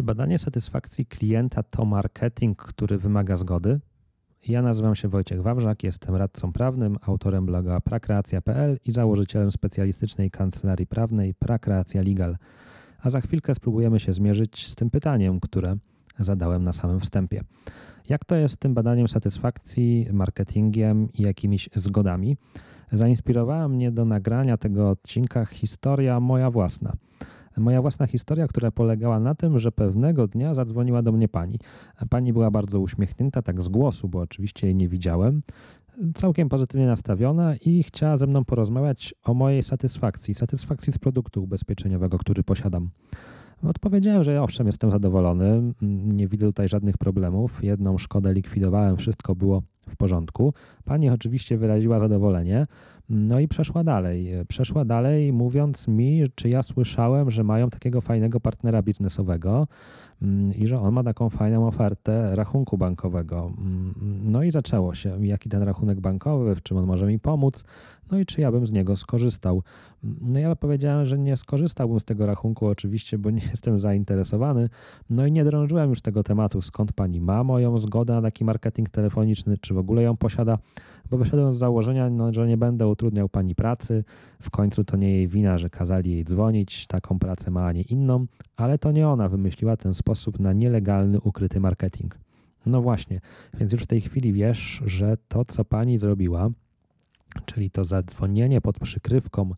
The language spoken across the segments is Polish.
Czy badanie satysfakcji klienta to marketing, który wymaga zgody? Ja nazywam się Wojciech Wawrzak, jestem radcą prawnym, autorem bloga prakreacja.pl i założycielem specjalistycznej kancelarii prawnej Prakreacja Legal. A za chwilkę spróbujemy się zmierzyć z tym pytaniem, które zadałem na samym wstępie. Jak to jest z tym badaniem satysfakcji, marketingiem i jakimiś zgodami? Zainspirowała mnie do nagrania tego odcinka historia moja własna – moja własna historia, która polegała na tym, że pewnego dnia zadzwoniła do mnie pani. Pani była bardzo uśmiechnięta, tak z głosu, bo oczywiście jej nie widziałem, całkiem pozytywnie nastawiona i chciała ze mną porozmawiać o mojej satysfakcji, satysfakcji z produktu ubezpieczeniowego, który posiadam. Odpowiedziałem, że owszem, jestem zadowolony, nie widzę tutaj żadnych problemów. Jedną szkodę likwidowałem, wszystko było w porządku. Pani oczywiście wyraziła zadowolenie, no i przeszła dalej. Przeszła dalej, mówiąc mi, czy ja słyszałem, że mają takiego fajnego partnera biznesowego mm, i że on ma taką fajną ofertę rachunku bankowego. Mm, no i zaczęło się, jaki ten rachunek bankowy, w czym on może mi pomóc, no i czy ja bym z niego skorzystał. No ja powiedziałem, że nie skorzystałbym z tego rachunku oczywiście, bo nie jestem zainteresowany. No i nie drążyłem już tego tematu, skąd pani ma moją zgodę na taki marketing telefoniczny, czy w ogóle ją posiada, bo wyszedłem z założenia, no, że nie będę utrudniał pani pracy. W końcu to nie jej wina, że kazali jej dzwonić, taką pracę ma, a nie inną, ale to nie ona wymyśliła ten sposób na nielegalny, ukryty marketing. No właśnie, więc już w tej chwili wiesz, że to, co pani zrobiła, czyli to zadzwonienie pod przykrywką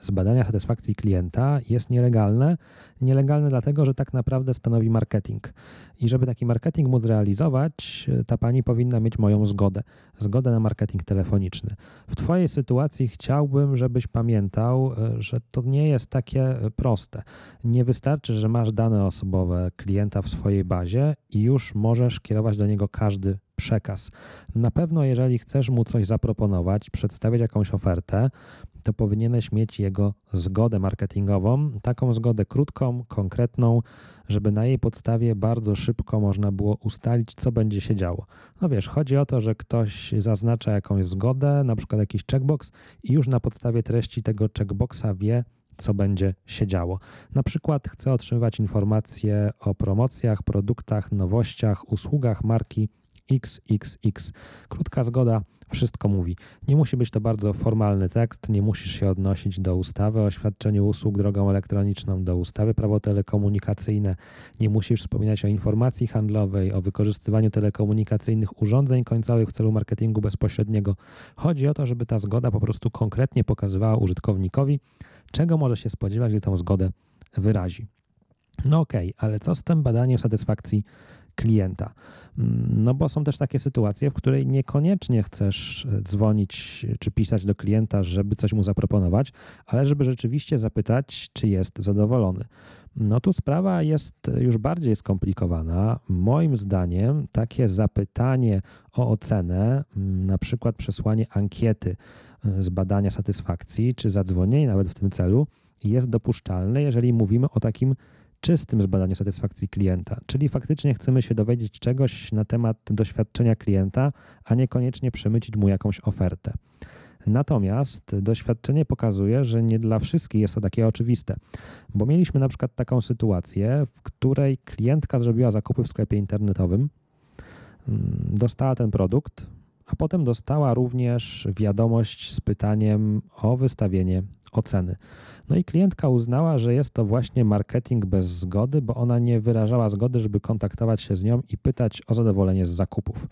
z badania satysfakcji klienta jest nielegalne. Nielegalne dlatego, że tak naprawdę stanowi marketing. I żeby taki marketing móc realizować, ta pani powinna mieć moją zgodę. Zgodę na marketing telefoniczny. W Twojej sytuacji chciałbym, żebyś pamiętał, że to nie jest takie proste. Nie wystarczy, że masz dane osobowe klienta w swojej bazie i już możesz kierować do niego każdy przekaz. Na pewno, jeżeli chcesz mu coś zaproponować, przedstawić jakąś ofertę, to powinieneś mieć jego zgodę marketingową, taką zgodę krótką, konkretną, żeby na jej podstawie bardzo szybko można było ustalić, co będzie się działo. No wiesz, chodzi o to, że ktoś zaznacza jakąś zgodę, na przykład jakiś checkbox i już na podstawie treści tego checkboxa wie, co będzie się działo. Na przykład chce otrzymywać informacje o promocjach, produktach, nowościach, usługach marki XXX. Krótka zgoda wszystko mówi. Nie musi być to bardzo formalny tekst, nie musisz się odnosić do ustawy o świadczeniu usług drogą elektroniczną, do ustawy prawo telekomunikacyjne, nie musisz wspominać o informacji handlowej, o wykorzystywaniu telekomunikacyjnych urządzeń końcowych w celu marketingu bezpośredniego. Chodzi o to, żeby ta zgoda po prostu konkretnie pokazywała użytkownikowi, czego może się spodziewać, gdy tą zgodę wyrazi. No okej, okay, ale co z tym badaniem satysfakcji klienta. Mm, no bo są też takie sytuacje, w której niekoniecznie chcesz e, dzwonić czy pisać do klienta, żeby coś mu zaproponować, ale żeby rzeczywiście zapytać, czy jest zadowolony. No tu sprawa jest już bardziej skomplikowana. Moim zdaniem takie zapytanie o ocenę, mm, na przykład przesłanie ankiety e, z badania satysfakcji, czy zadzwonienie nawet w tym celu, jest dopuszczalne, jeżeli mówimy o takim czystym zbadaniu satysfakcji klienta, czyli faktycznie chcemy się dowiedzieć czegoś na temat doświadczenia klienta, a niekoniecznie przemycić mu jakąś ofertę. Natomiast doświadczenie pokazuje, że nie dla wszystkich jest to takie oczywiste, bo mieliśmy na przykład taką sytuację, w której klientka zrobiła zakupy w sklepie internetowym, mm, dostała ten produkt, a potem dostała również wiadomość z pytaniem o wystawienie oceny. No i klientka uznała, że jest to właśnie marketing bez zgody, bo ona nie wyrażała zgody, żeby kontaktować się z nią i pytać o zadowolenie z zakupów.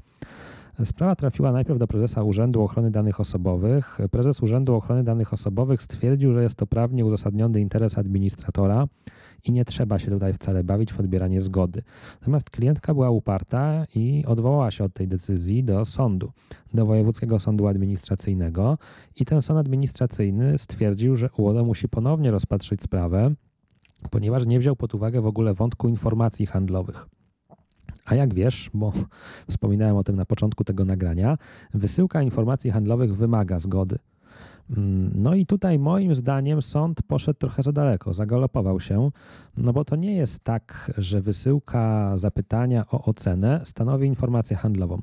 Sprawa trafiła najpierw do prezesa Urzędu Ochrony Danych Osobowych. Prezes Urzędu Ochrony Danych Osobowych stwierdził, że jest to prawnie uzasadniony interes administratora i nie trzeba się tutaj wcale bawić w odbieranie zgody. Natomiast klientka była uparta i odwołała się od tej decyzji do sądu, do Wojewódzkiego Sądu Administracyjnego i ten sąd administracyjny stwierdził, że UODO musi ponownie rozpatrzyć sprawę, ponieważ nie wziął pod uwagę w ogóle wątku informacji handlowych. A jak wiesz, bo wspominałem o tym na początku tego nagrania, wysyłka informacji handlowych wymaga zgody. Mm, no i tutaj moim zdaniem sąd poszedł trochę za daleko, zagalopował się, no bo to nie jest tak, że wysyłka zapytania o ocenę stanowi informację handlową.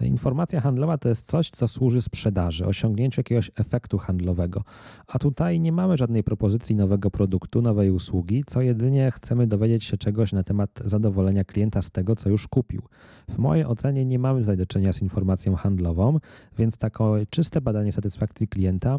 Informacja handlowa to jest coś, co służy sprzedaży, osiągnięciu jakiegoś efektu handlowego. A tutaj nie mamy żadnej propozycji nowego produktu, nowej usługi, co jedynie chcemy dowiedzieć się czegoś na temat zadowolenia klienta z tego, co już kupił. W mojej ocenie nie mamy tutaj do czynienia z informacją handlową, więc takie czyste badanie satysfakcji klienta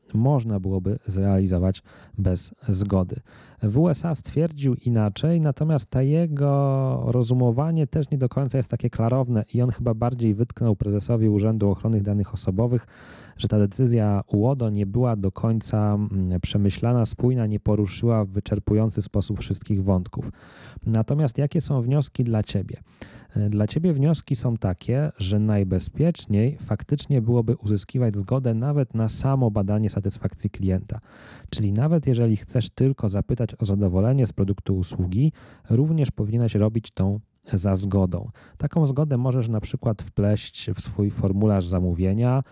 można byłoby zrealizować bez zgody. W USA stwierdził inaczej, natomiast ta jego rozumowanie też nie do końca jest takie klarowne i on chyba bardziej wytknął prezesowi Urzędu Ochrony Danych Osobowych, że ta decyzja UODO nie była do końca mm, przemyślana, spójna, nie poruszyła w wyczerpujący sposób wszystkich wątków. Natomiast jakie są wnioski dla Ciebie? E, dla Ciebie wnioski są takie, że najbezpieczniej faktycznie byłoby uzyskiwać zgodę nawet na samo badanie klienta. Czyli nawet jeżeli chcesz tylko zapytać o zadowolenie z produktu usługi, również powinieneś robić tą za zgodą. Taką zgodę możesz na przykład wpleść w swój formularz zamówienia,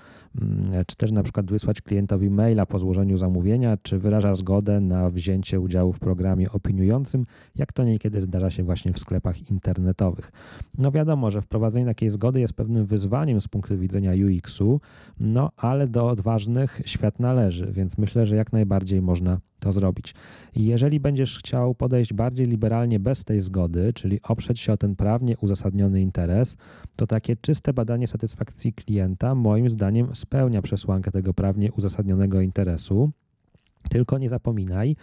czy też na przykład wysłać klientowi maila po złożeniu zamówienia, czy wyraża zgodę na wzięcie udziału w programie opiniującym, jak to niekiedy zdarza się właśnie w sklepach internetowych. No wiadomo, że wprowadzenie takiej zgody jest pewnym wyzwaniem z punktu widzenia UX-u, no ale do odważnych świat należy, więc myślę, że jak najbardziej można to zrobić. Jeżeli będziesz chciał podejść bardziej liberalnie bez tej zgody, czyli oprzeć się o ten prawnie uzasadniony interes, to takie czyste badanie satysfakcji klienta moim zdaniem spełnia przesłankę tego prawnie uzasadnionego interesu. Tylko nie zapominaj,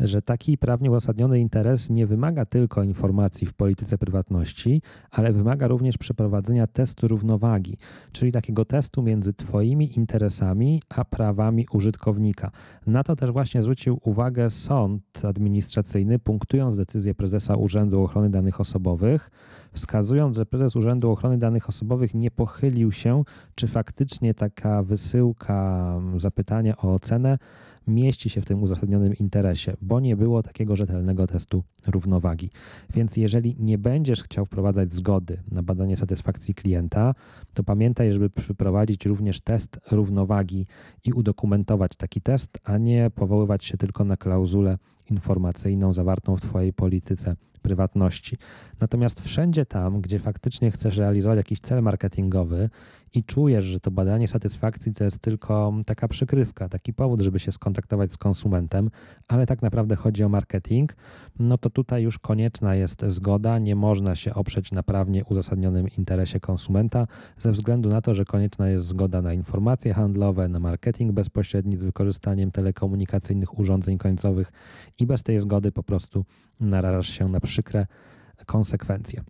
że taki prawnie uzasadniony interes nie wymaga tylko informacji w polityce prywatności, ale wymaga również przeprowadzenia testu równowagi, czyli takiego testu między Twoimi interesami a prawami użytkownika. Na to też właśnie zwrócił uwagę sąd administracyjny, punktując decyzję prezesa Urzędu Ochrony Danych Osobowych, wskazując, że prezes Urzędu Ochrony Danych Osobowych nie pochylił się, czy faktycznie taka wysyłka zapytania o ocenę mieści się w tym uzasadnionym interesie, bo nie było takiego rzetelnego testu równowagi. Więc jeżeli nie będziesz chciał wprowadzać zgody na badanie satysfakcji klienta, to pamiętaj, żeby przeprowadzić również test równowagi i udokumentować taki test, a nie powoływać się tylko na klauzulę informacyjną zawartą w Twojej polityce prywatności. Natomiast wszędzie tam, gdzie faktycznie chcesz realizować jakiś cel marketingowy i czujesz, że to badanie satysfakcji to jest tylko taka przykrywka, taki powód, żeby się skontaktować z konsumentem, ale tak naprawdę chodzi o marketing, no to tutaj już konieczna jest zgoda. Nie można się oprzeć na prawnie uzasadnionym interesie konsumenta, ze względu na to, że konieczna jest zgoda na informacje handlowe, na marketing bezpośredni z wykorzystaniem telekomunikacyjnych urządzeń końcowych i bez tej zgody po prostu narażasz się na przykre konsekwencje.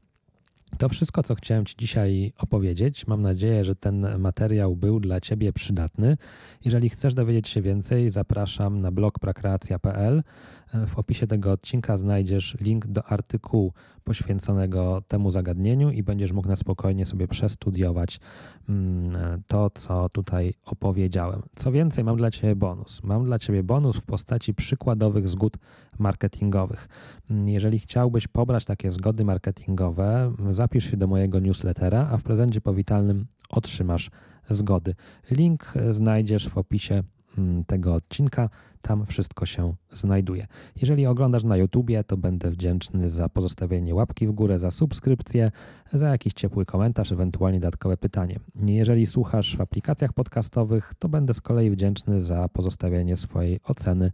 To wszystko, co chciałem Ci dzisiaj opowiedzieć. Mam nadzieję, że ten materiał był dla Ciebie przydatny. Jeżeli chcesz dowiedzieć się więcej, zapraszam na blog prakreacja.pl. W opisie tego odcinka znajdziesz link do artykułu poświęconego temu zagadnieniu i będziesz mógł na spokojnie sobie przestudiować mm, to, co tutaj opowiedziałem. Co więcej, mam dla Ciebie bonus. Mam dla Ciebie bonus w postaci przykładowych zgód marketingowych. Mm, jeżeli chciałbyś pobrać takie zgody marketingowe, zapisz się do mojego newslettera, a w prezencie powitalnym otrzymasz zgody. Link znajdziesz w opisie tego odcinka. Tam wszystko się znajduje. Jeżeli oglądasz na YouTubie, to będę wdzięczny za pozostawienie łapki w górę, za subskrypcję, za jakiś ciepły komentarz, ewentualnie dodatkowe pytanie. Jeżeli słuchasz w aplikacjach podcastowych, to będę z kolei wdzięczny za pozostawienie swojej oceny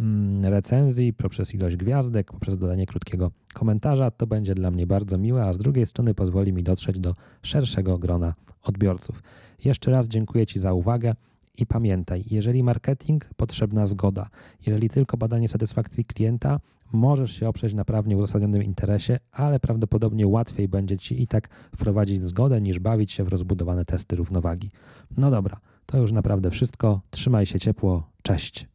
mm, recenzji poprzez ilość gwiazdek, poprzez dodanie krótkiego komentarza. To będzie dla mnie bardzo miłe, a z drugiej strony pozwoli mi dotrzeć do szerszego grona odbiorców. Jeszcze raz dziękuję Ci za uwagę. I pamiętaj, jeżeli marketing, potrzebna zgoda. Jeżeli tylko badanie satysfakcji klienta, możesz się oprzeć na prawnie uzasadnionym interesie, ale prawdopodobnie łatwiej będzie ci i tak wprowadzić zgodę, niż bawić się w rozbudowane testy równowagi. No dobra, to już naprawdę wszystko. Trzymaj się ciepło. Cześć.